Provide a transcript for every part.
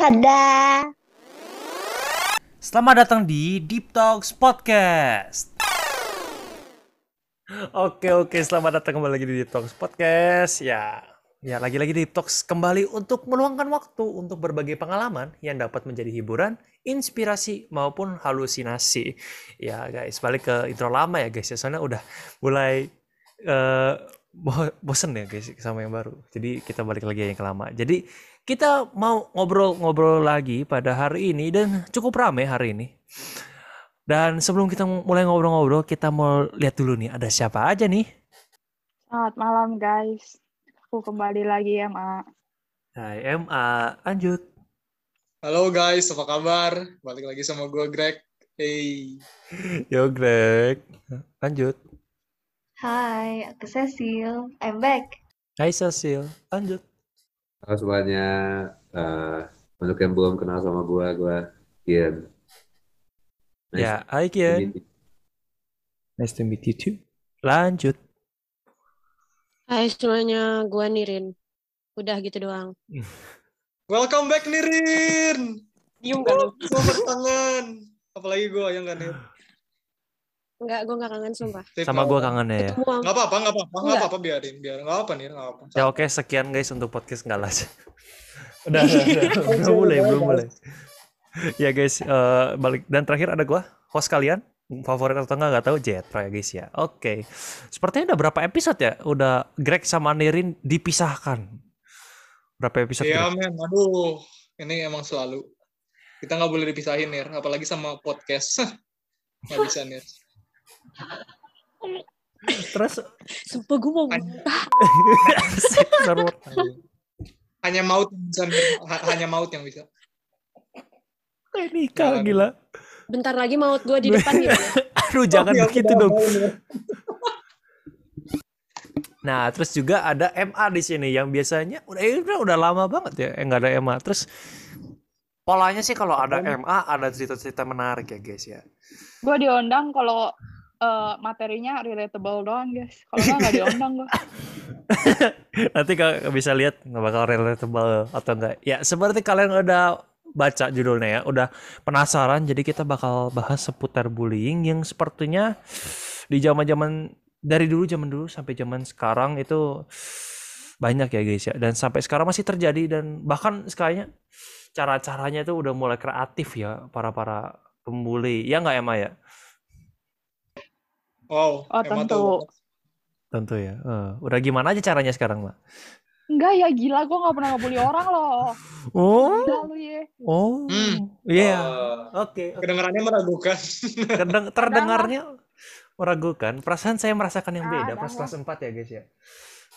Tada. Selamat datang di Deep Talks Podcast. Oke oke, selamat datang kembali lagi di Deep Talks Podcast. Ya, ya lagi-lagi Deep Talks kembali untuk meluangkan waktu untuk berbagai pengalaman yang dapat menjadi hiburan, inspirasi maupun halusinasi. Ya guys, balik ke intro lama ya guys ya, soalnya udah mulai bo- bosen ya guys sama yang baru. Jadi kita balik lagi yang ke lama. Jadi kita mau ngobrol-ngobrol lagi pada hari ini dan cukup rame hari ini. Dan sebelum kita mulai ngobrol-ngobrol, kita mau lihat dulu nih ada siapa aja nih. Selamat malam guys. Aku kembali lagi ya, Ma. Hai MA, lanjut. Halo guys, apa kabar? Balik lagi sama gue Greg. Hey, Yo Greg, lanjut. Hai, aku Cecil. I'm back. Hai Cecil, lanjut. Halo semuanya, Eh untuk yang belum kenal sama gua, gua Kian. Nice Ya, hai to Kian. meet you. Nice to meet you too. Lanjut. Hai semuanya, gua Nirin. Udah gitu doang. welcome back Nirin. Diem gak lu? Gue bertangan. Apalagi gue yang kan Nir. Enggak, gua gak kangen sumpah. Sama apa-apa. kangen ya. Ketemu Nggak apa-apa, nggak apa-apa, nggak Nggak. apa-apa biarin, biar nggak apa Nir, nggak apa. Ya oke, sekian guys untuk podcast nggak lah. Udah, udah, udah. belum mulai, belum mulai. Ya guys, eh, balik dan terakhir ada gua, host kalian favorit atau enggak nggak tahu Jetro ya guys ya. Oke, sepertinya udah berapa episode ya? Udah Greg sama Nirin dipisahkan. Berapa episode? Iya men, aduh, ini emang selalu. Kita nggak boleh dipisahin Nir, apalagi sama podcast. Nggak bisa Nir. Terus Sumpah gua mau Server. Hanya maut yang bisa hanya maut yang bisa. Eh, nikah gila. bentar lagi maut gua di depan gimana? Aduh, jangan oke, begitu dong. Nir. Nah, terus juga ada MA di sini yang biasanya udah eh, udah, lama banget ya eh, nggak ada MA. Terus polanya sih kalau ada MA ada cerita-cerita menarik ya guys ya. Gue diundang kalau eh, materinya relatable doang, guys. Kalau nggak nggak diundang gue. Nanti kalau bisa lihat nggak bakal relatable atau enggak. Ya seperti kalian udah baca judulnya ya, udah penasaran. Jadi kita bakal bahas seputar bullying yang sepertinya di zaman-zaman dari dulu zaman dulu sampai zaman sekarang itu banyak ya guys ya. Dan sampai sekarang masih terjadi dan bahkan sekalinya cara-caranya itu udah mulai kreatif ya para para pembuli. Ya nggak Emma ya? Wow, Oh, emang tentu. tuh. Tentu ya. Eh, udah gimana aja caranya sekarang, Mbak? Enggak ya, gila. Gue nggak pernah ngebully orang loh. Oh, Gila lu ya. oh, Hmm. iya. Oh, Oke. Kedengarannya meragukan. Kedeng- terdengarnya meragukan. Perasaan saya merasakan yang beda dah pas kelas 4 ya, guys ya.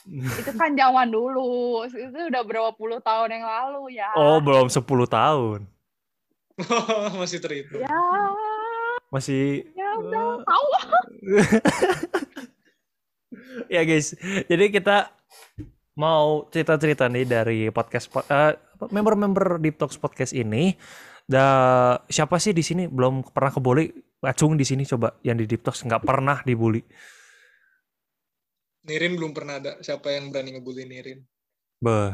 Itu kan zaman dulu. Itu udah berapa puluh tahun yang lalu ya. Oh, belum 10 tahun. Masih terhitung. Ya, Masih udah. Tahu. ya, guys. Jadi kita mau cerita-cerita nih dari podcast po- eh, apa, member-member Deep Talks podcast ini. Da, siapa sih di sini belum pernah kebuli? Acung di sini coba yang di Deep Talks nggak pernah dibully. Nirin belum pernah ada. Siapa yang berani ngebully Nirin? Beh.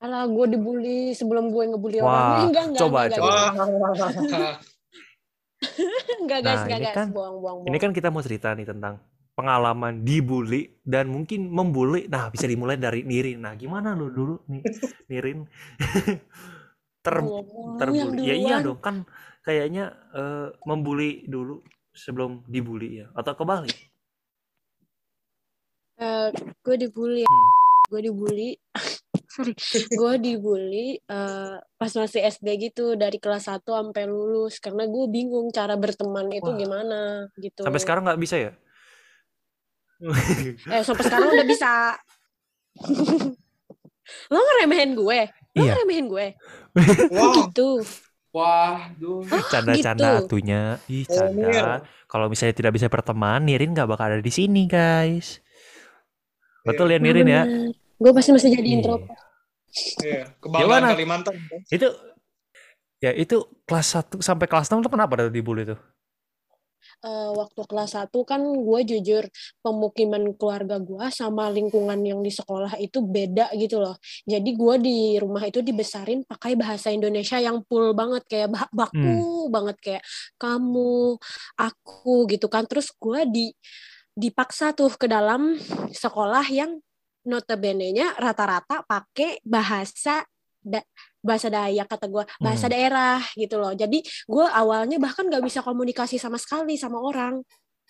Alah, gua dibully sebelum gue ngebully Wah, orang. Enggak, enggak, coba, enggak, coba. enggak, Wah, enggak, guys, Nah, enggak, guys. kan- Buang, buang, buang. Ini kan kita mau cerita nih tentang pengalaman dibully dan mungkin membully. Nah, bisa dimulai dari Nirin. Nah, gimana lu dulu nih, Nirin? Ter yang terbully. Ya iya dong, kan kayaknya eh, membully dulu sebelum dibully ya atau kebalik. Eh, gue dibully Hmm. gue dibully sorry gue dibully eh, pas masih SD gitu dari kelas 1 sampai lulus karena gue bingung cara berteman itu Wah. gimana gitu Sampai sekarang nggak bisa ya? eh sampai sekarang udah bisa lo ngeremehin gue lo Iya. ngeremehin gue wow. gitu Waduh. Canda-canda gitu. atunya. Ih, Oh, Nir. canda. Kalau misalnya tidak bisa berteman, Nirin nggak bakal ada di sini, guys. Betul ya Nirin ya? gue pasti masih jadi Iya. introvert Iya, Gimana? kebanggaan Kalimantan. kan? Itu ya itu kelas 1 sampai kelas 6 tuh kenapa ada dibully tuh? eh, waktu kelas 1 kan gue jujur pemukiman keluarga gue sama lingkungan yang di sekolah itu beda gitu loh. Jadi gue di rumah itu dibesarin pakai bahasa Indonesia yang full banget kayak bah- baku banget kayak kamu, aku gitu kan. Terus gue di dipaksa tuh ke dalam sekolah yang notabene-nya rata-rata pakai bahasa da- bahasa Dayak kata gue bahasa Hmm. daerah gitu loh. Jadi gue awalnya bahkan nggak bisa komunikasi sama sekali sama orang.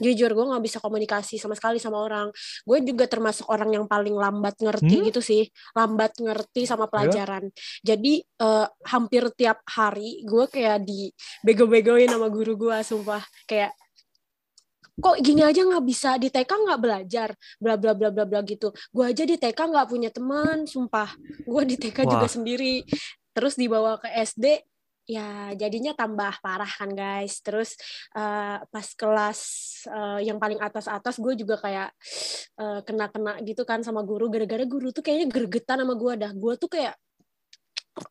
Jujur gue nggak bisa komunikasi sama sekali sama orang. Gue juga termasuk orang yang paling lambat ngerti Hmm? gitu sih. Lambat ngerti sama pelajaran. Jadi eh, hampir tiap hari gue kayak di bego-begoin sama guru gue sumpah. Kayak kok gini aja nggak bisa? Di TK nggak belajar. Bla bla bla bla bla gitu. Gue aja di TK nggak punya teman sumpah. Gue di TK juga Wah. sendiri. Terus dibawa ke SD ya jadinya tambah parah kan guys. Terus eh, pas kelas eh, yang paling atas atas gue juga kayak kena kena gitu kan sama guru. Gara-gara guru tuh kayaknya gregetan sama gue dah. Gue tuh kayak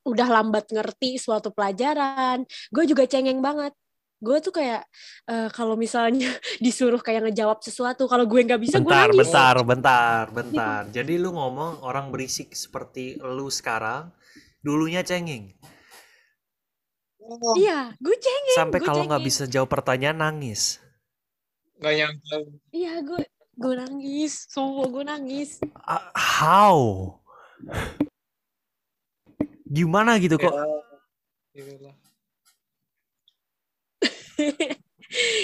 udah lambat ngerti suatu pelajaran. Gue juga cengeng banget gue tuh kayak eh, kalau misalnya disuruh kayak ngejawab sesuatu kalau gue nggak bisa gue bentar, nangis bentar, bentar, bentar. Jadi lu ngomong orang berisik seperti lu sekarang, dulunya cengeng. Oh, iya gue cengeng Sampai gue kalau nggak bisa jawab pertanyaan nangis. nggak nyangka. iya gue gue nangis sumpah gue nangis Ah, how? Gimana gitu kok? Ya, iyalah.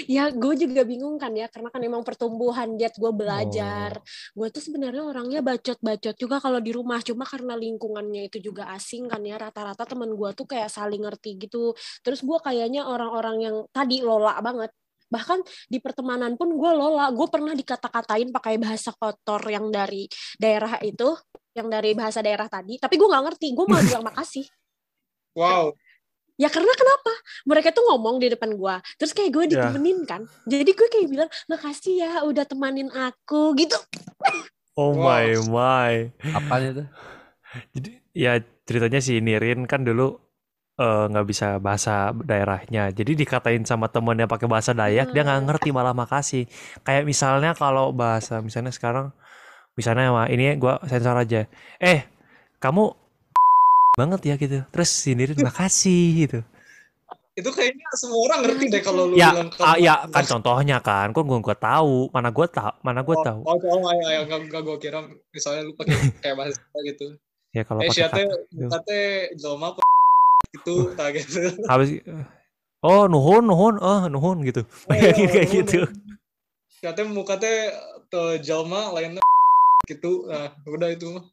ya gue juga bingung kan ya karena kan emang pertumbuhan diet gue belajar. Oh. gue tuh sebenarnya orangnya bacot-bacot juga kalau di rumah. Cuma karena lingkungannya itu juga asing kan ya rata-rata temen gue tuh kayak saling ngerti gitu. Terus gue kayaknya orang-orang yang tadi lola banget. Bahkan di pertemanan pun gue lola. Gue pernah dikata-katain pakai bahasa kotor yang dari daerah itu yang dari bahasa daerah tadi. Tapi gue nggak ngerti. Gue malah bilang makasih. Wow. Ya karena kenapa? Mereka tuh ngomong di depan gua, terus kayak gue Ya. ditemenin kan. Jadi gue kayak bilang, makasih ya udah temanin aku gitu. Oh Wow. my my. Apaan itu? Jadi ya ceritanya si Nirin kan dulu eh, nggak bisa bahasa daerahnya. Jadi dikatain sama temennya pakai bahasa Dayak, dia nggak Hmm. ngerti malah makasih. Kayak misalnya kalau bahasa misalnya sekarang misalnya wah, ini gua sensor aja. Eh, kamu banget ya gitu. Terus si Nirin makasih gitu. Itu kayaknya semua orang ngerti deh kalau lu Ya, bilang ah, kamu- ya kan contohnya kan, kan gua gua tahu, mana gua tahu, mana gua Oh, tahu. Oh, oh, ayo, ayo, enggak, enggak, gue kira misalnya lu pakai kayak bahasa gitu. Ya kalau Eh, pakai kata gitu. jelma apa gitu, tak gitu. habis oh nuhun nuhun oh nuhun gitu. Oh, kayak nuhun. gitu. Siate muka teh te jelma lainnya gitu. Nah, udah itu mah.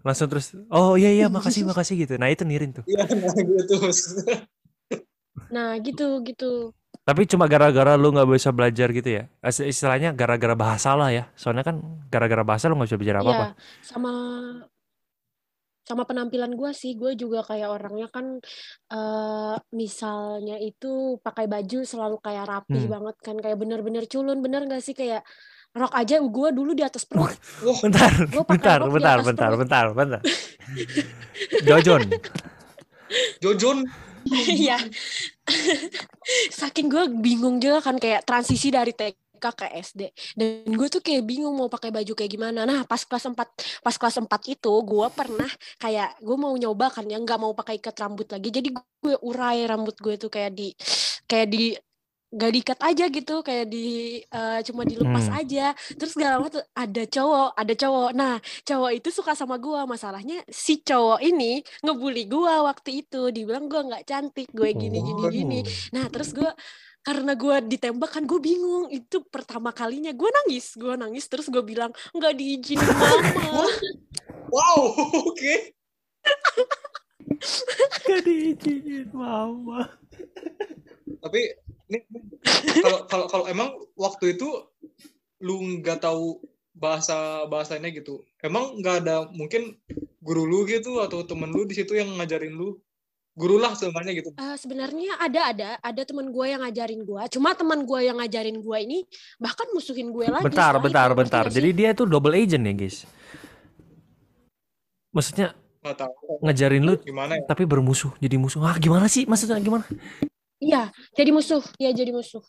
Langsung terus oh iya iya makasih makasih gitu. Nah itu nirin tuh. Iya, nah gitu. Nah gitu gitu. tapi cuma gara-gara lu nggak bisa belajar gitu ya? Is- istilahnya gara-gara bahasa lah ya. Soalnya kan gara-gara bahasa lu nggak bisa belajar apa apa Iya, sama sama penampilan gue sih, gue juga kayak orangnya kan eh misalnya itu pakai baju selalu kayak rapi Hmm. banget kan, kayak bener-bener culun, bener gak sih? Kayak rok aja gue dulu di atas perut. Wah, bentar Gua bentar bentar bentar perut. bentar bentar Jojon Jojon. Iya. Saking gue bingung juga kan kayak transisi dari TK ke SD. Dan gue tuh kayak bingung mau pakai baju kayak gimana. Nah, pas kelas 4 pas kelas 4 itu gue pernah kayak gue mau nyoba kan ya nggak mau pakai ikat rambut lagi. Jadi gue urai rambut gue tuh kayak di kayak di gak diikat aja gitu kayak di eh, cuma dilepas Hmm. aja. Terus gak lama tuh ada cowok ada cowok. Nah cowok itu suka sama gua. Masalahnya si cowok ini ngebully gua waktu itu. Dibilang gua nggak cantik gue gini gini gini nah terus gua karena gua ditembak kan gue bingung. Itu pertama kalinya gue nangis gue nangis. Terus gue bilang nggak diizinin mama. Wow, oke. gak diizinin mama. Tapi kalau kalau kalau emang waktu itu lu nggak tahu bahasa bahasanya gitu. Emang nggak ada mungkin guru lu gitu atau temen lu di situ yang ngajarin lu? Guru lah semuanya gitu. Eh, sebenarnya ada ada ada teman gue yang ngajarin gue cuma teman gue yang ngajarin gue ini bahkan musuhin gue lagi bentar bentar itu, bentar. jadi dia tuh double agent ya guys? Maksudnya Nggak tahu. ngajarin lu gimana ya. tapi bermusuh jadi musuh. Ah gimana sih? Maksudnya gimana Iya, jadi musuh. Iya, jadi musuh.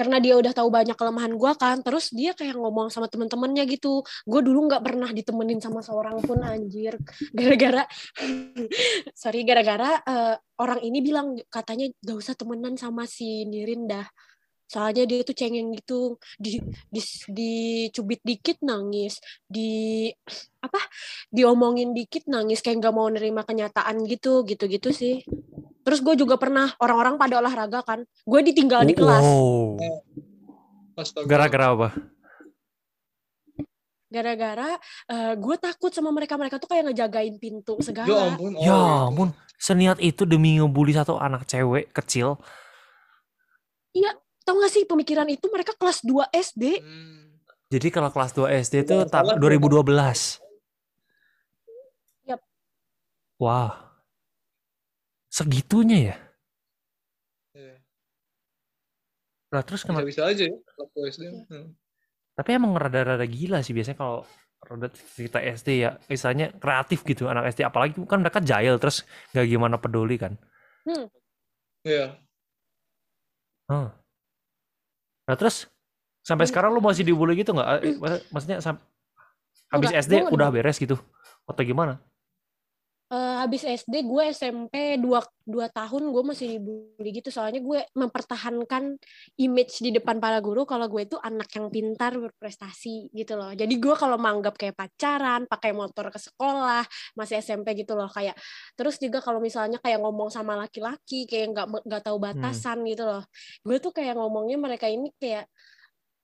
karena dia udah tahu banyak kelemahan gue kan terus dia kayak ngomong sama temen-temennya gitu. Gue dulu nggak pernah ditemenin sama seorang pun anjir. Gara-gara sorry gara-gara eh, orang ini bilang katanya gak usah temenan sama si Nirin dah soalnya dia tuh cengeng gitu. Di, di dicubit dikit nangis. Di apa? Diomongin dikit nangis. Kayak nggak mau nerima kenyataan gitu. Gitu gitu sih terus gue juga pernah orang-orang pada olahraga kan gue ditinggal di kelas Wow. Gara-gara apa? gara-gara gue takut sama mereka mereka tuh kayak ngejagain pintu Ya segala ampun. oh, Ya ampun, seniat itu demi ngebully satu anak cewek kecil. tau gak sih pemikiran itu mereka kelas 2 SD Hmm. Jadi kalau kelas 2 SD itu tahun salah, 2012. Yap. Wah. Segitunya ya? Iya. Nah, terus kenapa? Bisa-bisa aja ya. waktu SD. Hmm. Tapi emang rada-rada gila sih biasanya kalau rada cerita SD ya, misalnya kreatif gitu anak SD apalagi kan mereka jahil terus nggak gimana peduli kan. Iya. Huh. Nah, terus sampai Hmm. sekarang lu masih dibully gitu nggak? Eh, mak- Maksudnya sam- habis SD udah beres gitu? Atau gimana? Eh, habis SD gue SMP 2, dua tahun gue masih dibully gitu. Soalnya gue mempertahankan image di depan para guru kalau gue itu anak yang pintar berprestasi gitu loh. Jadi gue kalau manggap kayak pacaran pakai motor ke sekolah masih SMP gitu loh. Kayak terus juga kalau misalnya kayak ngomong sama laki-laki kayak nggak nggak tahu batasan gitu loh. Gue tuh kayak ngomongnya mereka ini kayak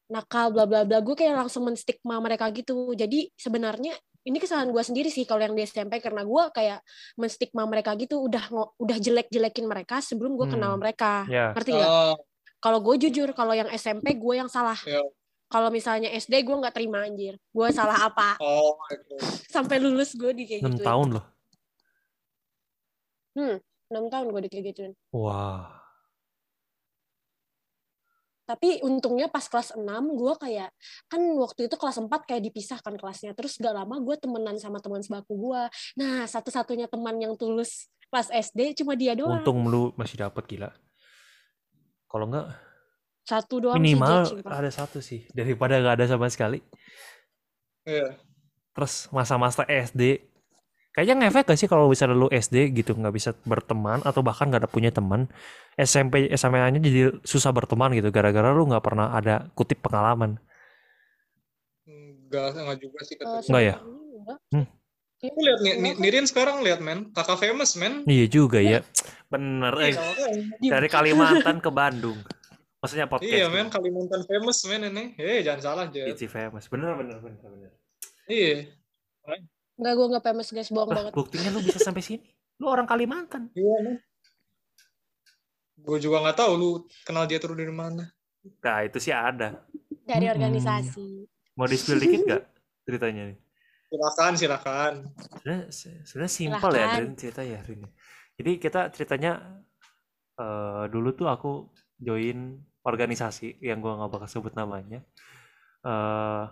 nakal bla bla bla. Gue kayak langsung menstigma mereka gitu. Jadi sebenarnya ini kesalahan gue sendiri sih kalau yang di SMP karena gue kayak menstigma mereka gitu udah udah jelek jelekin mereka sebelum gue kenal Hmm. mereka Ya. ngerti nggak Ah, kalau gue jujur kalau yang SMP gue yang salah Ya. kalau misalnya SD gue nggak terima anjir gue salah apa oh, itu. sampai lulus gue di kayak 6 gitu tahun loh. enam tahun gue di kayak gituin Wah. Tapi untungnya pas kelas 6 gue kayak kan waktu itu kelas 4 kayak dipisahkan kelasnya terus gak lama gue temenan sama teman sebaku gue nah satu-satunya teman yang tulus pas SD cuma dia doang Untung lu masih dapet gila. Kalau enggak satu doang minimal sih ada satu sih daripada nggak ada sama sekali. Iya. Terus masa-masa SD kayaknya ngefek gak sih kalau misalnya lu SD gitu nggak bisa berteman atau bahkan nggak ada punya teman SMP SMA-nya jadi susah berteman gitu gara-gara lu nggak pernah ada kutip pengalaman. Enggak, enggak juga sih Eh, kata. Enggak ya? sebenarnya enggak. Hmm. Aku lihat nih, kok. Nirin sekarang lihat men, kakak famous men. Iya juga ya. Bener. eh. Iya, makanya. dari Kalimantan ke Bandung. Maksudnya podcast. Iya men, Kalimantan famous men ini. Eh jangan salah aja. It's famous. Bener bener bener bener. Iya. Enggak, gue nggak famous guys, bohong banget. buktinya lu bisa sampai sini. Lu orang Kalimantan. Iya men. Gue juga nggak tahu lu kenal dia terus dari mana. Nah, itu sih ada. Dari Mm-mm. organisasi. Mau di-spill dikit gak ceritanya nih? Silakan, silakan. Sebenarnya simpel ya. Rin cerita ya Rin. Jadi kita ceritanya eh dulu tuh aku join organisasi yang gua nggak bakal sebut namanya. eh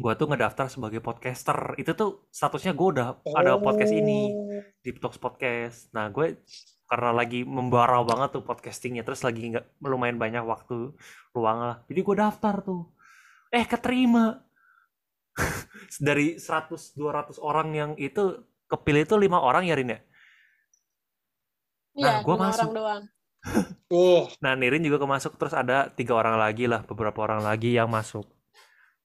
gua tuh ngedaftar sebagai podcaster. Itu tuh statusnya gua udah ada podcast ini, Deep Talks Podcast. Nah, gue karena lagi membara banget tuh podcastingnya, terus lagi nggak lumayan banyak waktu luang lah. Jadi gue daftar tuh. Eh, keterima. Dari 100-200 orang yang itu kepilih itu lima orang ya Rin ya? Iya, Nah, gua lima masuk. orang doang. Oh, Nah, Nirin juga kemasuk terus ada tiga orang lagi lah, beberapa orang lagi yang masuk.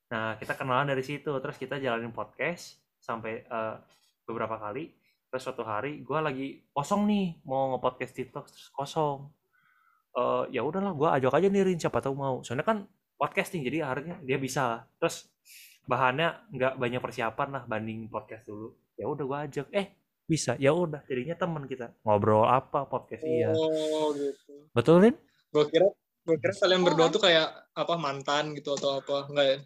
Nah, kita kenalan dari situ, terus kita jalanin podcast sampai eh, beberapa kali. Terus suatu hari gue lagi kosong nih, mau nge-podcast TikTok terus kosong. Eh ya udahlah, gue ajak aja Nirin siapa tahu mau. Soalnya kan podcasting, jadi harusnya dia bisa. Terus bahannya nggak banyak persiapan lah banding podcast dulu. Ya udah gue ajak, eh bisa, ya udah. Jadinya teman kita ngobrol apa podcast iya. oh gitu. Betul Rin? Gue kira gue kira kalian berdua tuh kayak apa mantan gitu atau apa enggak ya?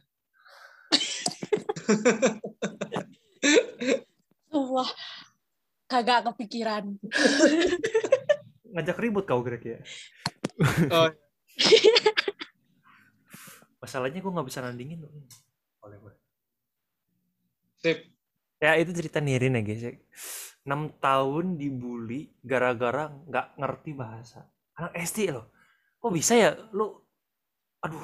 Wah, kagak kepikiran. ngajak ribut kau Greg ya Oh. masalahnya gue nggak bisa nandingin loh oleh gue Sip. ya itu cerita Nirin ya guys ya. 6 tahun dibully gara-gara nggak ngerti bahasa anak SD loh kok bisa ya lu aduh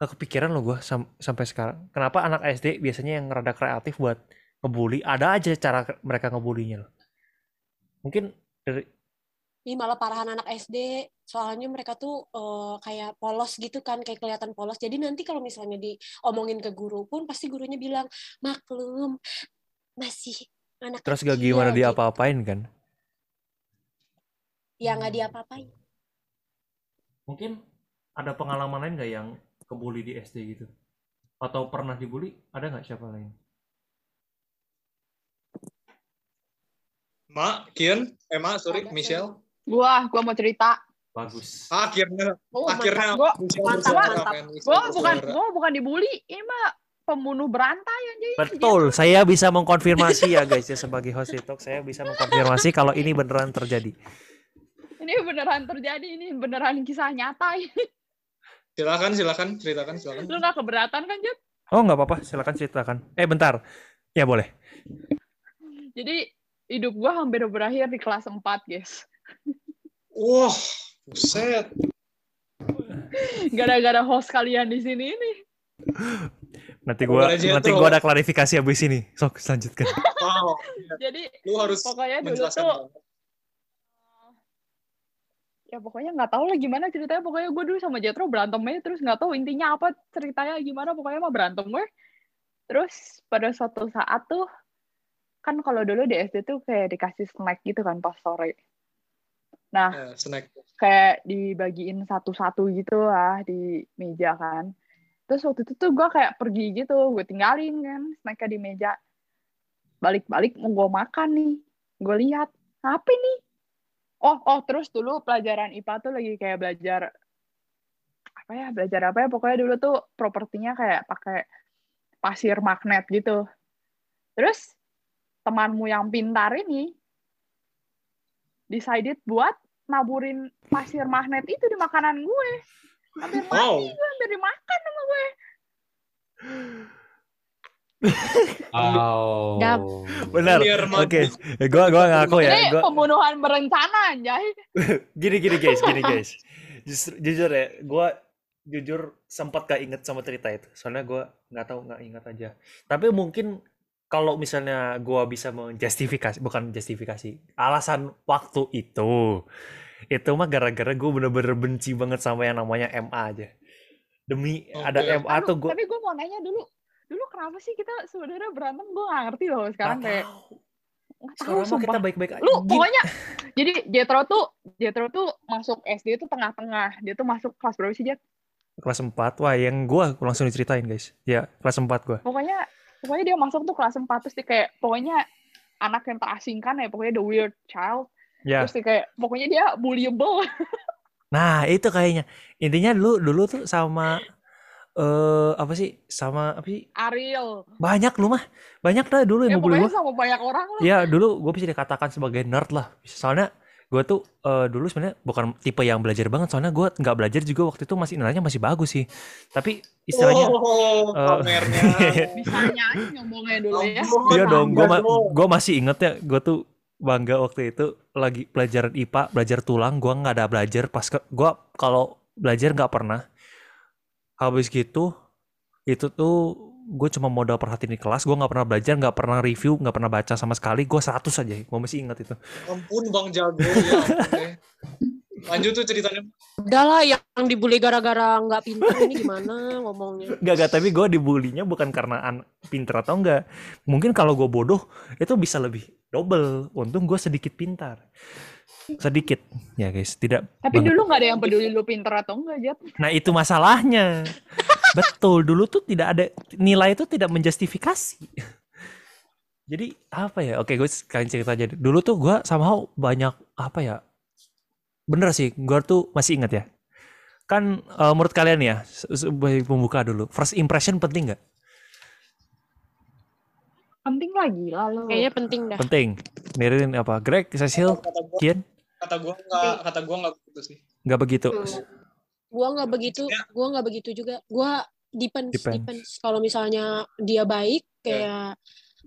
gak kepikiran loh gue sampai sekarang kenapa anak SD biasanya yang rada kreatif buat ngebully ada aja cara mereka ngebulinya loh mungkin dari Ini malah parahan anak SD, soalnya mereka tuh eh, kayak polos gitu kan, kayak kelihatan polos. Jadi nanti kalau misalnya diomongin ke guru pun pasti gurunya bilang, maklum, masih anak terus gak kecil," gimana gitu. dia apa-apain kan Ya nggak diapa-apain. mungkin ada pengalaman lain gak yang kebully di SD gitu atau pernah dibully ada nggak siapa lain Mak, Kian, eh Mak, sorry, Ada, Michelle. Gua, gua mau cerita. bagus Akhirnya, Oh, akhirnya Gua- Michelle mantap, mantap. Gua bukan, gua bukan dibully. Ini mah pembunuh berantai anjing. betul saya bisa mengkonfirmasi ya guys ya sebagai host TikTok saya bisa mengkonfirmasi kalau ini beneran terjadi Ini beneran terjadi. Ini beneran kisah nyata. Silakan, silakan, ceritakan, silakan. Lu gak keberatan kan, Jut? oh nggak apa-apa silakan ceritakan eh bentar ya boleh Jadi hidup gua hampir berakhir di kelas 4, guys. Wah, buset. Gara-gara host kalian di sini ini. nanti gua Boleh, Jetro. nanti gua ada klarifikasi abis ini sok lanjutkan Wow, Jadi lu harus pokoknya dulu tuh ya pokoknya nggak tahu lah gimana ceritanya. Pokoknya gue dulu sama Jetro berantem aja terus nggak tahu intinya apa ceritanya gimana. Pokoknya mah berantem gue terus pada suatu saat tuh kan kalau dulu di SD tuh kayak dikasih snack gitu kan pas sore. Nah Ya, snack. kayak dibagiin satu-satu gitu lah di meja kan. Terus waktu itu tuh gue kayak pergi gitu gue tinggalin kan snacknya di meja. Balik-balik mau gue makan nih. Gue lihat apa nih oh oh terus dulu pelajaran IPA tuh lagi kayak belajar apa ya belajar apa ya pokoknya dulu tuh propertinya kayak pakai pasir magnet gitu. Terus temanmu yang pintar ini decided buat naburin pasir magnet itu di makanan gue. Hampir mati Wow. gue hampir dimakan sama gue Oh. Benar. Biar mati. oke. Gua gua ngaku ya. Ini gua pembunuhan berencana anjay. Gini gini guys gini guys. Justru jujur ya gue jujur sempat gak inget sama cerita itu. Soalnya gue nggak tahu nggak ingat aja. Tapi mungkin kalau misalnya gue bisa menjustifikasi bukan justifikasi alasan waktu itu itu mah gara-gara gue bener-bener benci banget sama yang namanya MA aja. Demi ada Oke. MA tuh Aduh, gue tapi gue mau nanya dulu dulu kenapa sih kita sebenarnya berantem? Gue gak ngerti loh sekarang kayak nggak tahu sekarang kita baik-baik aja lu Gini- pokoknya jadi Jetro tuh Jetro tuh masuk SD itu tengah-tengah. Dia tuh masuk kelas berapa sih Jet kelas 4 wah yang gue langsung diceritain guys. Ya kelas 4 gue pokoknya pokoknya dia masuk tuh kelas 4 terus dia kayak pokoknya anak yang terasingkan ya pokoknya the weird child. Ya. Terus dia kayak pokoknya dia bullyable. Nah, itu kayaknya. Intinya dulu dulu tuh sama eh apa sih? Sama apa sih? Ariel Banyak lu mah. Banyak dah dulu yang ya mau bully pokoknya gua. sama banyak orang lah Ya, dulu gue bisa dikatakan sebagai nerd lah. Soalnya gue tuh eh, dulu sebenarnya bukan tipe yang belajar banget. Soalnya gue nggak belajar juga waktu itu masih nilainya masih bagus sih. Tapi istilahnya Oh, eh, pamernya. bisanya aja nyombongnya dulu ya Iya dong, gue gue masih inget ya, gue tuh bangga waktu itu lagi pelajaran IPA, belajar tulang, gue nggak ada belajar pas ke, gue kalau belajar nggak pernah. Habis gitu, itu tuh gue cuma modal perhatiin di kelas, gue nggak pernah belajar, nggak pernah review, nggak pernah baca sama sekali, gue 100 aja, gue masih inget itu. Ampun Bang Jago ya. deh. Lanjut tuh ceritanya. Udah lah yang dibully gara-gara nggak pintar ini gimana ngomongnya. Gak, gak, tapi gue dibulinya bukan karena an pinter atau enggak. Mungkin kalau gue bodoh, itu bisa lebih double. Untung gue sedikit pintar. Sedikit, ya guys, tidak tapi banget. dulu nggak ada yang peduli lu pinter atau enggak Jet Nah itu masalahnya. Betul, dulu tuh tidak ada nilai itu tidak menjustifikasi. Jadi apa ya? Oke, gue sekalian cerita aja. Dulu tuh gue somehow banyak apa ya? Bener sih, gue tuh masih ingat ya. Kan eh, menurut kalian ya, se- sebagai pembuka dulu, first impression penting nggak? penting lagi lalu Kayaknya penting dah. Penting. Mirin apa? Greg, Cecil, Kian, kata gua nggak, kata gua nggak begitu sih. nggak begitu. Gua nggak begitu, gua nggak begitu juga. Gua depends, Depends. depends. Kalau misalnya dia baik, kayak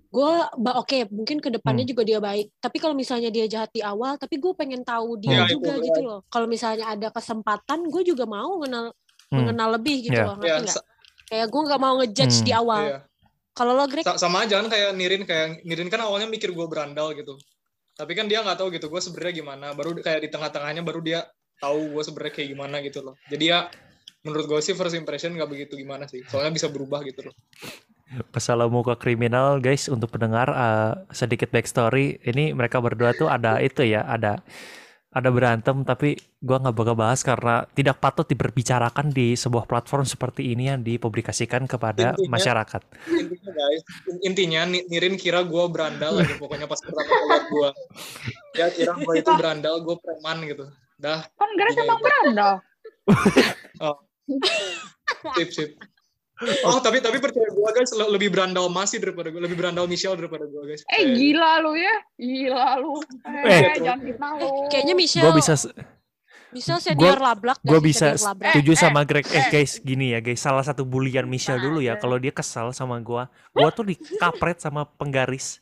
gue ba- oke mungkin ke depannya Hmm. juga dia baik tapi kalau misalnya dia jahat di awal tapi gue pengen tahu dia Hmm. juga Iya, itu, gitu loh kalau misalnya ada kesempatan gue juga mau mengenal Hmm. mengenal lebih gitu Iya. loh ngerti Ya, sa- kayak gue nggak mau ngejudge Hmm. di awal iya. kalau lo Greg Sa- sama aja kan kayak Nirin kayak Nirin kan awalnya mikir gue berandal gitu tapi kan dia nggak tahu gitu gue sebenarnya gimana. Baru kayak di tengah-tengahnya baru dia tahu gue sebenarnya kayak gimana gitu loh. Jadi ya menurut gue sih first impression nggak begitu gimana sih. Soalnya bisa berubah gitu loh. Pesalah muka kriminal guys untuk pendengar eh, sedikit backstory. Ini mereka berdua tuh ada itu ya ada ada berantem tapi gua nggak bakal bahas karena tidak patut diperbicarakan di sebuah platform seperti ini yang dipublikasikan kepada Intinya- masyarakat. intinya guys in- intinya Ni- Nirin kira gue berandal aja pokoknya pas pertama lihat gue ya kira gue itu berandal gue preman gitu dah Kan itu. berandal. sip sip oh tapi tapi percaya gue guys le- lebih berandal masih daripada gue lebih berandal Michelle daripada gue guys Eh gila lu ya. Gila lu. Eh. Eh, jangan fitnah lu. kayaknya Michelle Gue bisa Michelle senior lablak gue bisa setuju Eh, sama Greg. Eh eh. guys, gini ya guys, salah satu bulian Michelle dulu ya. Kalau dia kesal sama gua, gua tuh dikapret sama penggaris.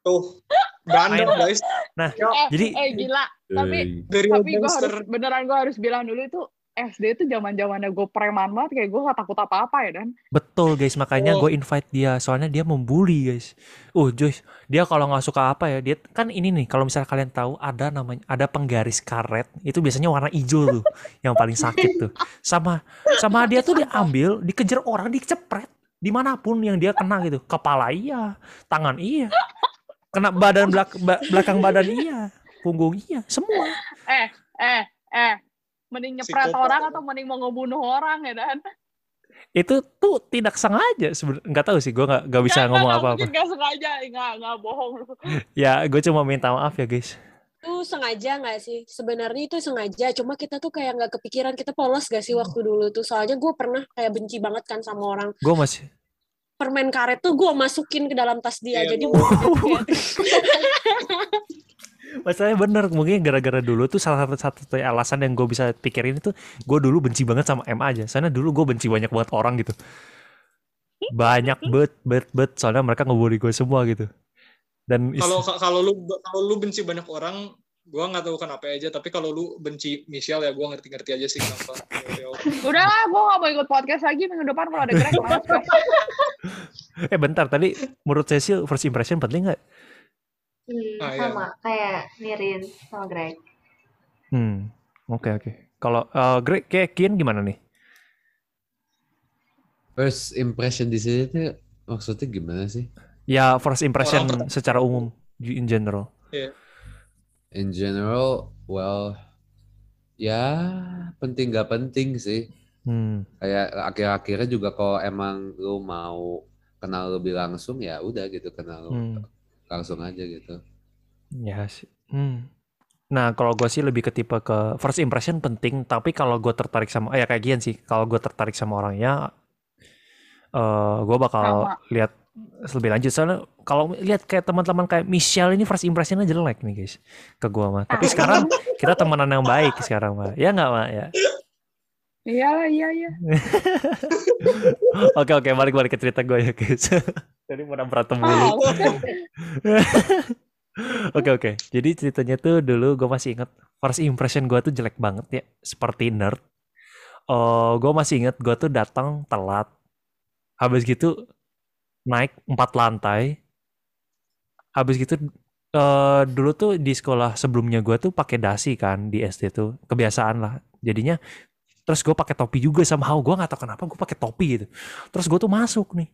tuh berandal guys Nah, Eh, jadi eh gila. Tapi Eh, dari tapi gue harus beneran gue harus bilang dulu itu SD itu zaman zamannya gue preman banget kayak gue gak takut apa apa ya dan betul guys, makanya Oh. gue invite dia. Soalnya dia membuli guys. Uh Joyce, dia kalau nggak suka apa ya, dia kan ini nih. Kalau misalnya kalian tahu ada namanya ada penggaris karet, itu biasanya warna hijau tuh, yang paling sakit tuh. Sama sama dia tuh diambil, dikejar orang, dicepret di mana pun yang dia kena gitu. Kepala iya, tangan iya, kena badan belak belakang badan iya, punggung iya, semua. eh eh eh mending nyepret Psikopat. orang atau mending mau ngebunuh orang ya dan Itu tuh tidak sengaja sebenarnya. Nggak tahu sih, gue nggak nggak bisa Nggak, ngomong nggak, apa-apa. mungkin gak sengaja nggak nggak bohong Ya, gue cuma minta maaf ya guys. itu sengaja nggak sih sebenarnya itu sengaja cuma kita tuh kayak nggak kepikiran kita polos gak sih waktu dulu tuh soalnya gue pernah kayak benci banget kan sama orang Gue masih permen karet tuh gue masukin ke dalam tas dia Iya, jadi Bu. Masalahnya bener, mungkin gara-gara dulu tuh salah satu satu alasan yang gue bisa pikirin itu gue dulu benci banget sama M aja. Soalnya dulu gue benci banyak banget orang gitu. Banyak bet bet bet soalnya mereka ngebully gue semua gitu. Dan is- kalau kalau lu kalau lu benci banyak orang gua nggak tahu kenapa aja tapi kalau lu benci Michelle ya gua ngerti-ngerti aja sih kenapa udah lah gue gak mau ikut podcast lagi minggu depan kalau ada gue. eh bentar tadi menurut Cecil first impression penting nggak? Hmm, Ah, iya. sama kayak Nirin sama Greg. Hmm, oke oke. Kalau eh, Greg kayak Kian gimana nih? First impression di sini tuh maksudnya gimana sih? Ya first impression Orang secara umum in general. In general, well, ya penting gak penting sih. Hmm. Kayak akhir-akhirnya juga kalau emang lu mau kenal lebih langsung ya udah gitu kenal Hmm. Langsung aja gitu. Ya sih. Hmm. Nah, kalau gue sih lebih ke tipe ke first impression penting, tapi kalau gue tertarik sama, ya kayak Gian sih, kalau gue tertarik sama orangnya, eh gue bakal Sama. lihat lebih lanjut. Soalnya kalau lihat kayak teman-teman kayak Michelle ini first impressionnya jelek nih guys, ke gue mah. Tapi sekarang kita temenan yang baik sekarang mah, ya nggak mah ya. iya lah iya iya Oke oke, balik balik ke cerita gue ya guys. Jadi pada berantem mulu. ah, Oke oke. Jadi ceritanya tuh dulu gue masih inget first impression gue tuh jelek banget ya, seperti nerd. Oh, gue masih inget gue tuh datang telat. Habis gitu naik empat lantai. Habis gitu eh dulu tuh di sekolah sebelumnya gue tuh pakai dasi kan di SD tuh kebiasaan lah. Jadinya terus gue pakai topi juga sama gue nggak tahu kenapa gue pakai topi gitu. Terus gue tuh masuk nih.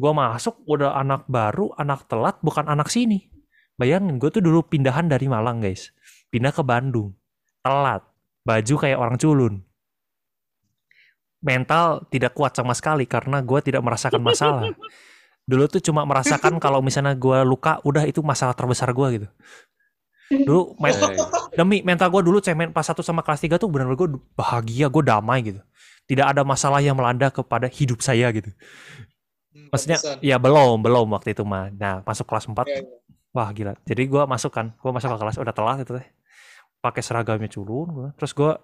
Gue masuk udah anak baru, anak telat, bukan anak sini. Bayangin, gue tuh dulu pindahan dari Malang, guys. Pindah ke Bandung. Telat. Baju kayak orang culun. Mental tidak kuat sama sekali karena gue tidak merasakan masalah. Dulu tuh cuma merasakan kalau misalnya gue luka, udah itu masalah terbesar gue gitu. Dulu main, Eh, demi mental gue dulu cemen pas satu sama kelas 3 tuh benar-benar gue bahagia, gue damai gitu. Tidak ada masalah yang melanda kepada hidup saya gitu. Hmm, Maksudnya pantesan. ya belum, belum waktu itu mah. Nah, masuk kelas 4 Iya, iya. Wah gila. Jadi gua masuk kan, gua masuk ke kelas udah telat itu teh. Pakai seragamnya culun, gua. terus gua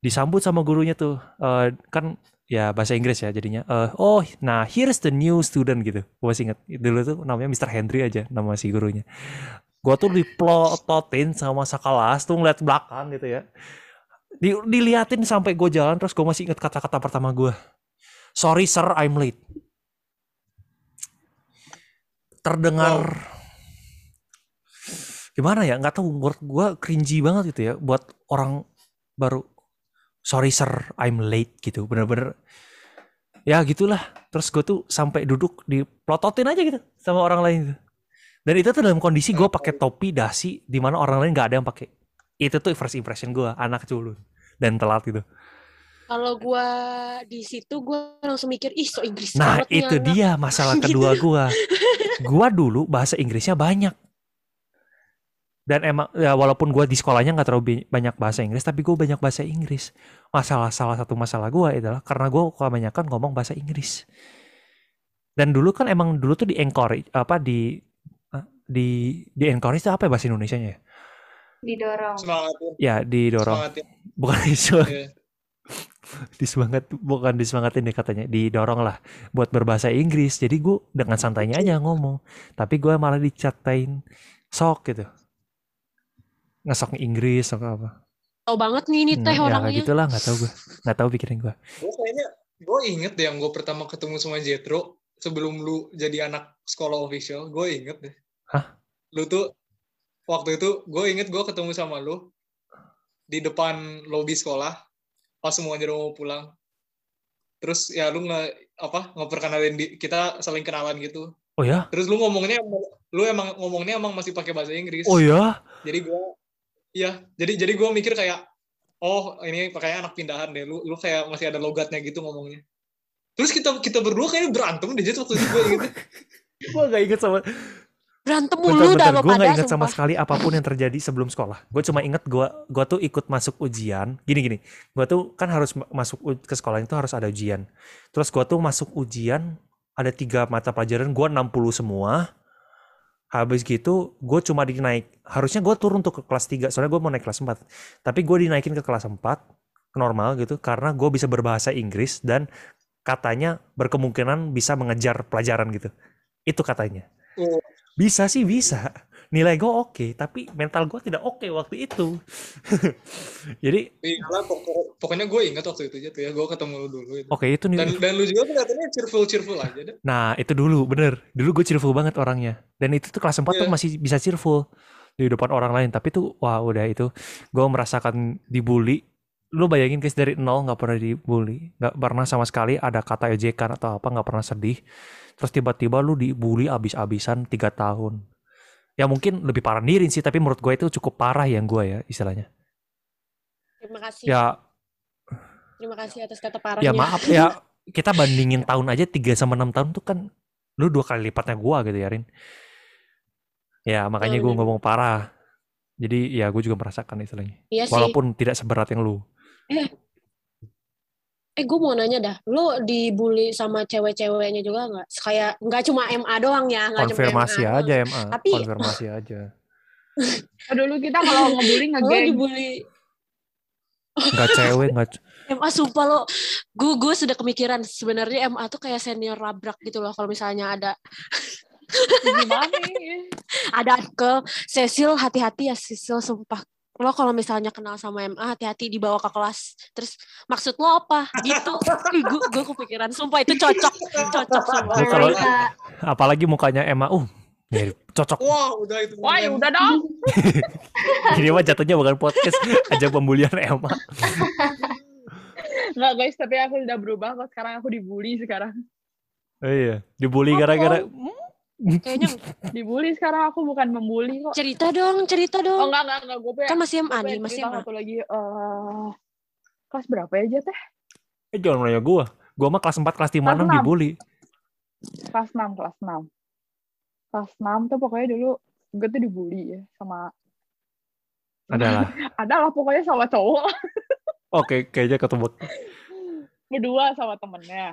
disambut sama gurunya tuh. Eh, kan ya bahasa Inggris ya jadinya. Eh, oh, nah here's the new student gitu. Gue masih inget dulu tuh namanya Mr. Henry aja nama si gurunya. Gue tuh diplototin sama sekelas tuh ngeliat belakang gitu ya. Di, diliatin sampai gue jalan terus gue masih inget kata-kata pertama gue. Sorry sir, I'm late. Terdengar gimana ya? Nggak tahu. Menurut gue cringy banget gitu ya buat orang baru. Sorry sir, I'm late gitu. Bener-bener ya gitulah. Terus gue tuh sampai duduk di plototin aja gitu sama orang lain gitu. Dan itu tuh dalam kondisi gue pakai topi dasi di mana orang lain nggak ada yang pakai. Itu tuh first impression gue, anak culun dan telat gitu. Kalau gua di situ gua langsung mikir ih so Inggris Nah, itu anak." dia masalah Gitu. kedua gua. Gua dulu bahasa Inggrisnya banyak. Dan emang ya walaupun gua di sekolahnya nggak terlalu banyak bahasa Inggris, tapi gua banyak bahasa Inggris. Masalah salah satu masalah gua adalah karena gua kebanyakan ngomong bahasa Inggris. Dan dulu kan emang dulu tuh di encourage apa di ah, di di encourage itu apa ya bahasa Indonesianya ya? Didorong. Semangatin. Ya didorong, Semangatin. bukan disemangat, Iya. disemangat bukan disemangatin deh katanya, didorong lah buat berbahasa Inggris. Jadi gue dengan santainya aja ngomong, tapi gue malah dicatain sok gitu, ngesok Inggris atau apa. Tahu banget nih ini Hmm, teh ya kayak orangnya. gitulah nggak tahu gue, nggak tahu pikirin gue. Gue kayaknya, gue inget deh yang gue pertama ketemu sama Jetro sebelum lu jadi anak sekolah official, gue inget deh. Hah? Lu tuh waktu itu gue inget gue ketemu sama lu di depan lobi sekolah pas semuanya udah mau pulang. Terus ya lu nge apa ngeperkenalin di, kita saling kenalan gitu. Oh ya, Terus lu ngomongnya lu emang ngomongnya emang masih pakai bahasa Inggris. oh ya, Jadi gue iya, jadi jadi gue mikir kayak oh ini pakainya anak pindahan deh. Lu lu kayak masih ada logatnya gitu ngomongnya. Terus kita kita berdua kayaknya berantem deh Jet, waktu itu gue inget. gue nggak inget sama Berantem mulu dah lo gue nggak inget sama sumpah. sekali apa pun yang terjadi sebelum sekolah. Gue cuma inget gue gua tuh ikut masuk ujian. Gini-gini, gue tuh kan harus ma- masuk ke sekolah itu harus ada ujian. Terus gue tuh masuk ujian, ada tiga mata pelajaran, gue 60 semua. Habis gitu, gue cuma dinaik. Harusnya gue turun tuh ke kelas 3, soalnya gue mau naik kelas 4. Tapi gue dinaikin ke kelas 4, ke normal gitu, karena gue bisa berbahasa Inggris dan katanya berkemungkinan bisa mengejar pelajaran gitu. Itu katanya. Oh, Bisa sih bisa. Nilai gue oke, tapi mental gue tidak oke waktu itu. Jadi iya lah, pokok- pokoknya gue inget waktu itu Jet ya. Gue ketemu lu dulu itu. oke itu nih. Dan dan lu juga kelihatannya cheerful cheerful aja deh. Nah itu dulu bener. Dulu gue cheerful banget orangnya. Dan itu tuh kelas 4 tuh Iya. masih bisa cheerful di depan orang lain. Tapi tuh wah udah itu gue merasakan dibully. Lu bayangin guys dari nol nggak pernah dibully, nggak pernah sama sekali ada kata ejekan atau apa, nggak pernah sedih. Terus tiba-tiba lu dibully abis-abisan tiga tahun. Ya mungkin lebih parah Nirin sih, tapi menurut gue itu cukup parah yang gue ya istilahnya. Terima kasih. Ya Terima kasih atas kata Ya parahnya. maaf ya, kita bandingin tahun aja 3 sama 6 tahun tuh kan lu dua kali lipatnya gua gitu ya, Rin. Ya, makanya gua bener. ngomong parah. Jadi ya gue juga merasakan istilahnya. Iya sih. Walaupun tidak seberat yang lu. Eh gue mau nanya dah, lo dibully sama cewek-ceweknya juga nggak? Kayak nggak cuma MA doang ya, nggak cuma Konfirmasi MA aja doang. MA, Tapi- konfirmasi aja. Dulu kita kalau ngebully Lo ngegeng. dibully Enggak cewek, enggak MA sumpah lo, gue gue sudah kemikiran sebenarnya MA tuh kayak senior labrak gitu loh. Kalau misalnya ada Gimana ada ke Cecil hati-hati ya Cecil sumpah. Lo kalau misalnya kenal sama MA hati-hati dibawa ke kelas. Terus maksud lo apa? Gitu. gue gue kepikiran sumpah itu cocok, cocok sumpah. Kalau- Kita apalagi mukanya Emma, uh, ya, cocok. Wah, udah itu. Wah, ya udah dong. Ini mah jatuhnya bukan podcast, aja pembulian Emma. Enggak guys, tapi aku udah berubah kok. Sekarang aku dibully sekarang. Oh iya, dibully gara-gara Kayaknya Dibully sekarang aku bukan membuli kok. cerita dong, cerita Oh dong. enggak enggak enggak gue pengen. Kan masih MA gue nih, masih MA. satu lagi eh kelas berapa ya Jet teh? Eh jangan nanya gua. Gua mah kelas 4, kelas 5, 6 Kelas enam. dibully. Kelas 6, kelas 6. Kelas 6 tuh pokoknya dulu gue tuh dibully ya sama Adalah. adalah pokoknya sama cowok Oke, kayaknya ketemu. berdua sama temennya.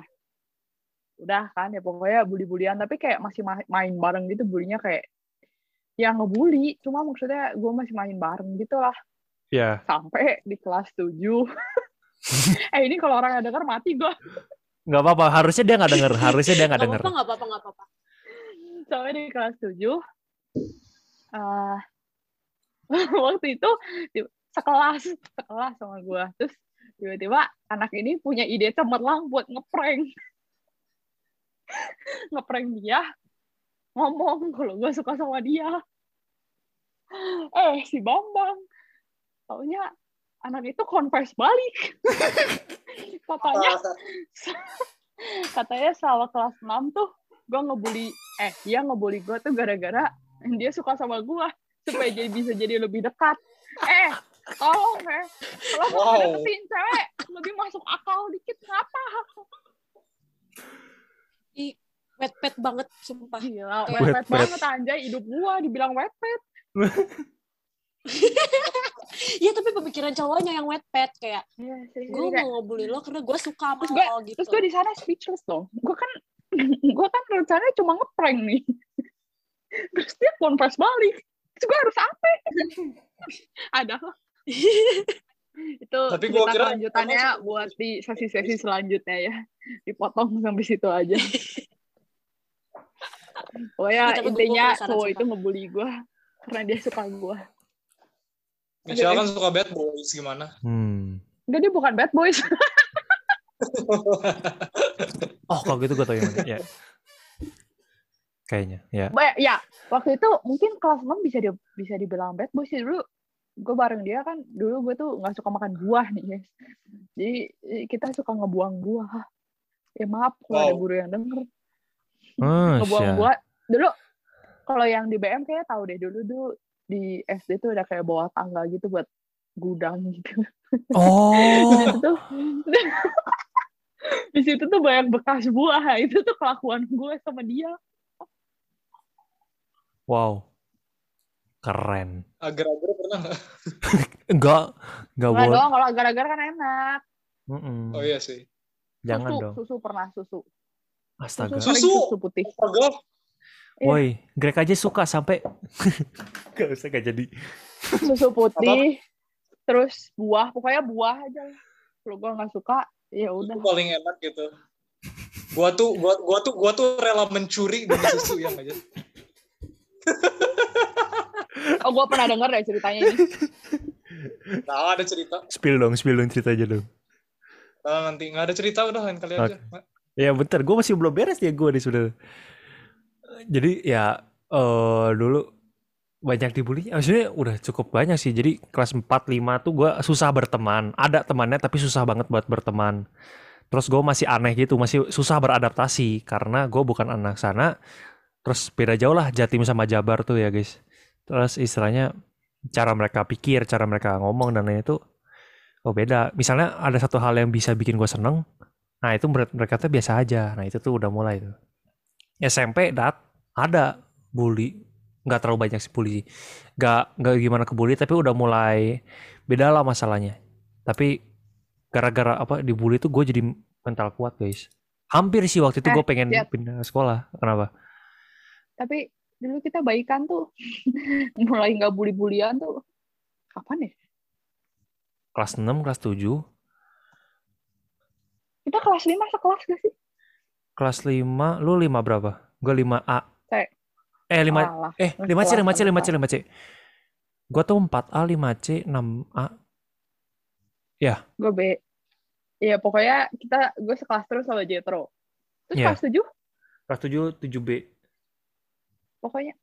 Udah kan ya pokoknya bully-bulian tapi kayak masih ma- main bareng gitu bulinya kayak yang ngebully cuma maksudnya gue masih main bareng gitu lah Ya, sampai di kelas 7 eh ini kalau orang yang denger mati gue. Nggak apa-apa, harusnya dia nggak denger. Harusnya dia nggak Gak denger. apa-apa, gak apa-apa, gak apa-apa. Soalnya di kelas 7 eh waktu itu di- sekelas sekelas sama gue. Terus tiba-tiba anak ini punya ide cemerlang buat ngeprank. Ngeprank dia. Ngomong kalau gue suka sama dia. Eh si Bambang. Taunya anak itu confess balik. katanya katanya selama kelas 6 tuh gue ngebully eh dia ngebully gue tuh gara-gara dia suka sama gue supaya jadi bisa jadi lebih dekat. Eh tolong eh. Kalau mau Wow. deketin cewek. Lebih masuk akal dikit ngapa Wet-pet banget, sumpah. gila Kayak wet wet-pet. banget anjay hidup gue dibilang wetpet Iya, tapi pemikiran cowoknya yang wet-pet. Kayak, Iya sih, gue kayak- mau ngebully lo karena gue suka sama Terus gue- lo gitu. terus gue di sana speechless dong gue kan gue kan rencananya cuma ngeprank nih terus dia confess balik terus gue harus apa ada. Itu Tapi gua kira kelanjutannya emang- buat di sesi-sesi selanjutnya ya dipotong sampai situ aja pokoknya Tapi gua intinya cowok itu ngebully gue karena dia suka gue Michelle kan suka bad boys gimana? Hmm. enggak dia bukan bad boys Oh, kalau gitu gue tau yang mana. Ya. Kayaknya, ya. Ba- ya waktu itu mungkin kelas 6 bisa di, bisa dibilang bad boy sih dulu gue bareng dia kan dulu gue tuh nggak suka makan buah nih guys. Jadi eh, kita suka ngebuang buah. Ya maaf kalau ada Wow. guru yang denger. Oh, ngebuang Masya. buah. Dulu kalau yang di BM kayak tahu deh dulu tuh di SD tuh udah kayak bawah tangga gitu buat gudang gitu. Di Oh, situ tuh di situ tuh banyak bekas buah. Itu tuh kelakuan gue sama dia. Wow. Keren. Agar-agar pernah nggak? Enggak, enggak nggak boleh. dong kalau gara-gara kan enak Mm-mm. Oh iya sih. Jangan susu, dong. susu pernah susu Astaga. susu, Susu? susu putih Agak Iya. Woi, Greg aja suka sampai Gak usah gak jadi. susu putih terus buah pokoknya buah aja lah kalau gue nggak suka ya itu udah paling enak gitu. Gua tuh gua gua tuh gua tuh rela mencuri demi susu yang aja. Oh gue pernah dengar deh ceritanya ini Nah, ada cerita. Spill dong, spill dong cerita aja dong. Nah, nanti nggak ada cerita udah lain kali aja. Ya bentar, gue masih belum beres ya gue nih sebenarnya. Jadi ya eh dulu banyak dibully. Maksudnya udah cukup banyak sih. Jadi kelas 4 5 tuh gue susah berteman. Ada temannya tapi susah banget buat berteman. Terus gue masih aneh gitu, masih susah beradaptasi karena gue bukan anak sana. Terus beda jauh lah Jatim sama Jabar tuh ya guys. Terus istilahnya cara mereka pikir, cara mereka ngomong dan lain itu oh beda. Misalnya ada satu hal yang bisa bikin gue seneng, Nah itu mereka tuh biasa aja. Nah itu tuh udah mulai tuh. SMP dat ada bully, nggak terlalu banyak sih bully. Nggak nggak gimana ke bully, tapi udah mulai beda lah masalahnya. Tapi gara-gara apa dibully tuh gue jadi mental kuat guys. Hampir sih waktu itu Eh, gue pengen Jat. pindah sekolah. Kenapa? tapi dulu kita baikan tuh mulai nggak bully-bulian tuh kapan ya Kelas 6, kelas 7, kita kelas 5 sekelas gak sih kelas 5, lu 5 berapa? Gue 5A. Saya- Eh 5 Alah, eh kelas 5C, 5C, sama 5C, 5C. Gue tuh 4A, 5C, 6A. gue B Iya pokoknya kita gue sekelas terus sama Jetro terus Iya. kelas 7 Kelas 7, 7B. Pokoknya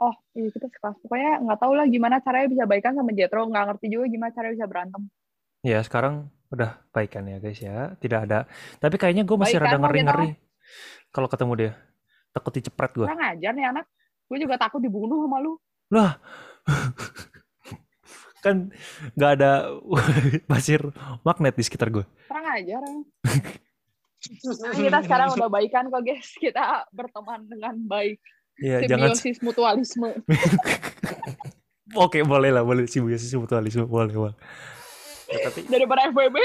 oh iya kita sekelas pokoknya nggak tahu lah gimana caranya bisa baikan sama Jetro nggak ngerti juga gimana caranya bisa berantem Ya sekarang udah baikan ya guys ya. Tidak ada. Tapi kayaknya gue masih Baikan rada mah ngeri-ngeri. Kalau ketemu dia. Takut dicepret gue. kurang ajar nih anak gue juga takut dibunuh sama lu Lah. kan nggak ada pasir magnet di sekitar gue. kurang ajar kita sekarang udah baikan kok guys kita berteman dengan baik Iya, jangan. simbiosis mutualisme. Oke, boleh lah, boleh. Simbiosis mutualisme, boleh, boleh. Ya, tapi daripada FWB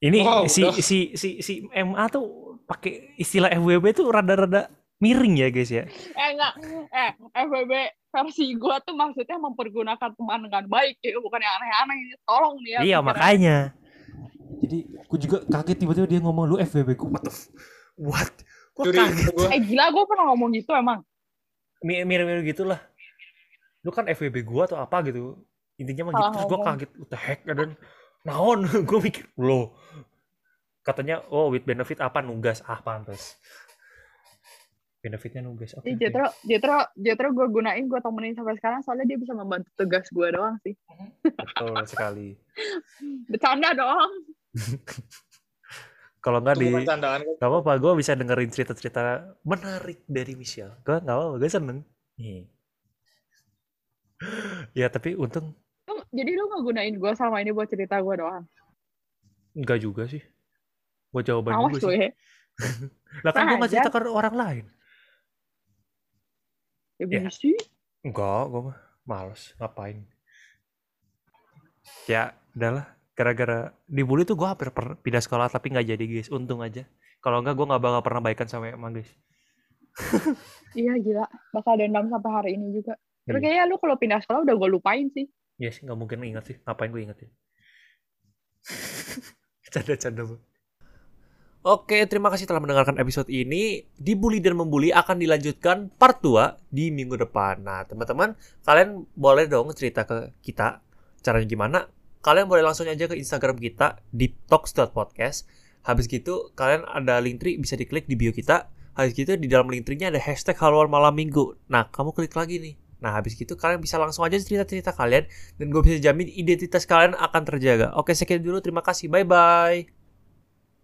ini Wow, si, udah. si si si MA tuh pakai istilah FWB tuh rada-rada miring ya guys ya. eh enggak. Eh FWB versi gue tuh maksudnya mempergunakan teman dengan baik ya. Bukan yang aneh-aneh. Ini tolong nih ya iya makanya. Jadi gue juga kaget tiba-tiba dia ngomong lu FBB gue what the f- what gue Curi, kaget gua. eh gila gue pernah ngomong gitu emang. Mi- mirip-mirip gitulah. Lu kan FWB gua atau apa gitu. Intinya mah gitu. Terus gua ngomong. kaget. What the heck dan naon? Gua mikir lo katanya oh with benefit apa? Nugas ah pantes. Benefitnya nugas oke. Jetro, Jetro, Jetro gue gunain, gue temenin sampai sekarang. Soalnya dia bisa membantu tugas gue doang sih. betul sekali. Bercanda dong. kalau nggak di kan. nggak apa-apa gua bisa dengerin cerita-cerita menarik dari Michelle gua nggak apa-apa gue seneng Nih. ya tapi untung jadi lu ngegunain gue sama ini buat cerita gue doang. enggak juga sih buat jawaban Awas juga gue sih lah kan gua nggak cerita ke orang lain Ya Ya. bisa. Enggak, gue mah males ngapain. Ya, udahlah. Gara-gara dibully tuh gue hampir per- pindah sekolah tapi nggak jadi guys. Untung aja. Kalau enggak gue nggak bakal pernah baikan sama emang guys. Iya gila. Bakal dendam sampai hari ini juga. Tapi Iya. kayaknya lu kalau pindah sekolah udah gue lupain sih. Yes, nggak mungkin ingat sih. Ngapain gue ingetin? Canda-canda bu. Oke, terima kasih telah mendengarkan episode ini. Dibully dan membuli akan dilanjutkan part 2 di minggu depan. Nah, teman-teman, kalian boleh dong cerita ke kita caranya gimana. Kalian boleh langsung aja ke Instagram kita di talks.podcast. Habis gitu, kalian ada link tree bisa diklik di bio kita. Habis gitu, di dalam link tree-nya ada hashtag haluan malam minggu. Nah, kamu klik lagi nih. Nah, habis gitu kalian bisa langsung aja cerita-cerita kalian dan gue bisa jamin identitas kalian akan terjaga. Oke, sekian dulu. Terima kasih. Bye-bye.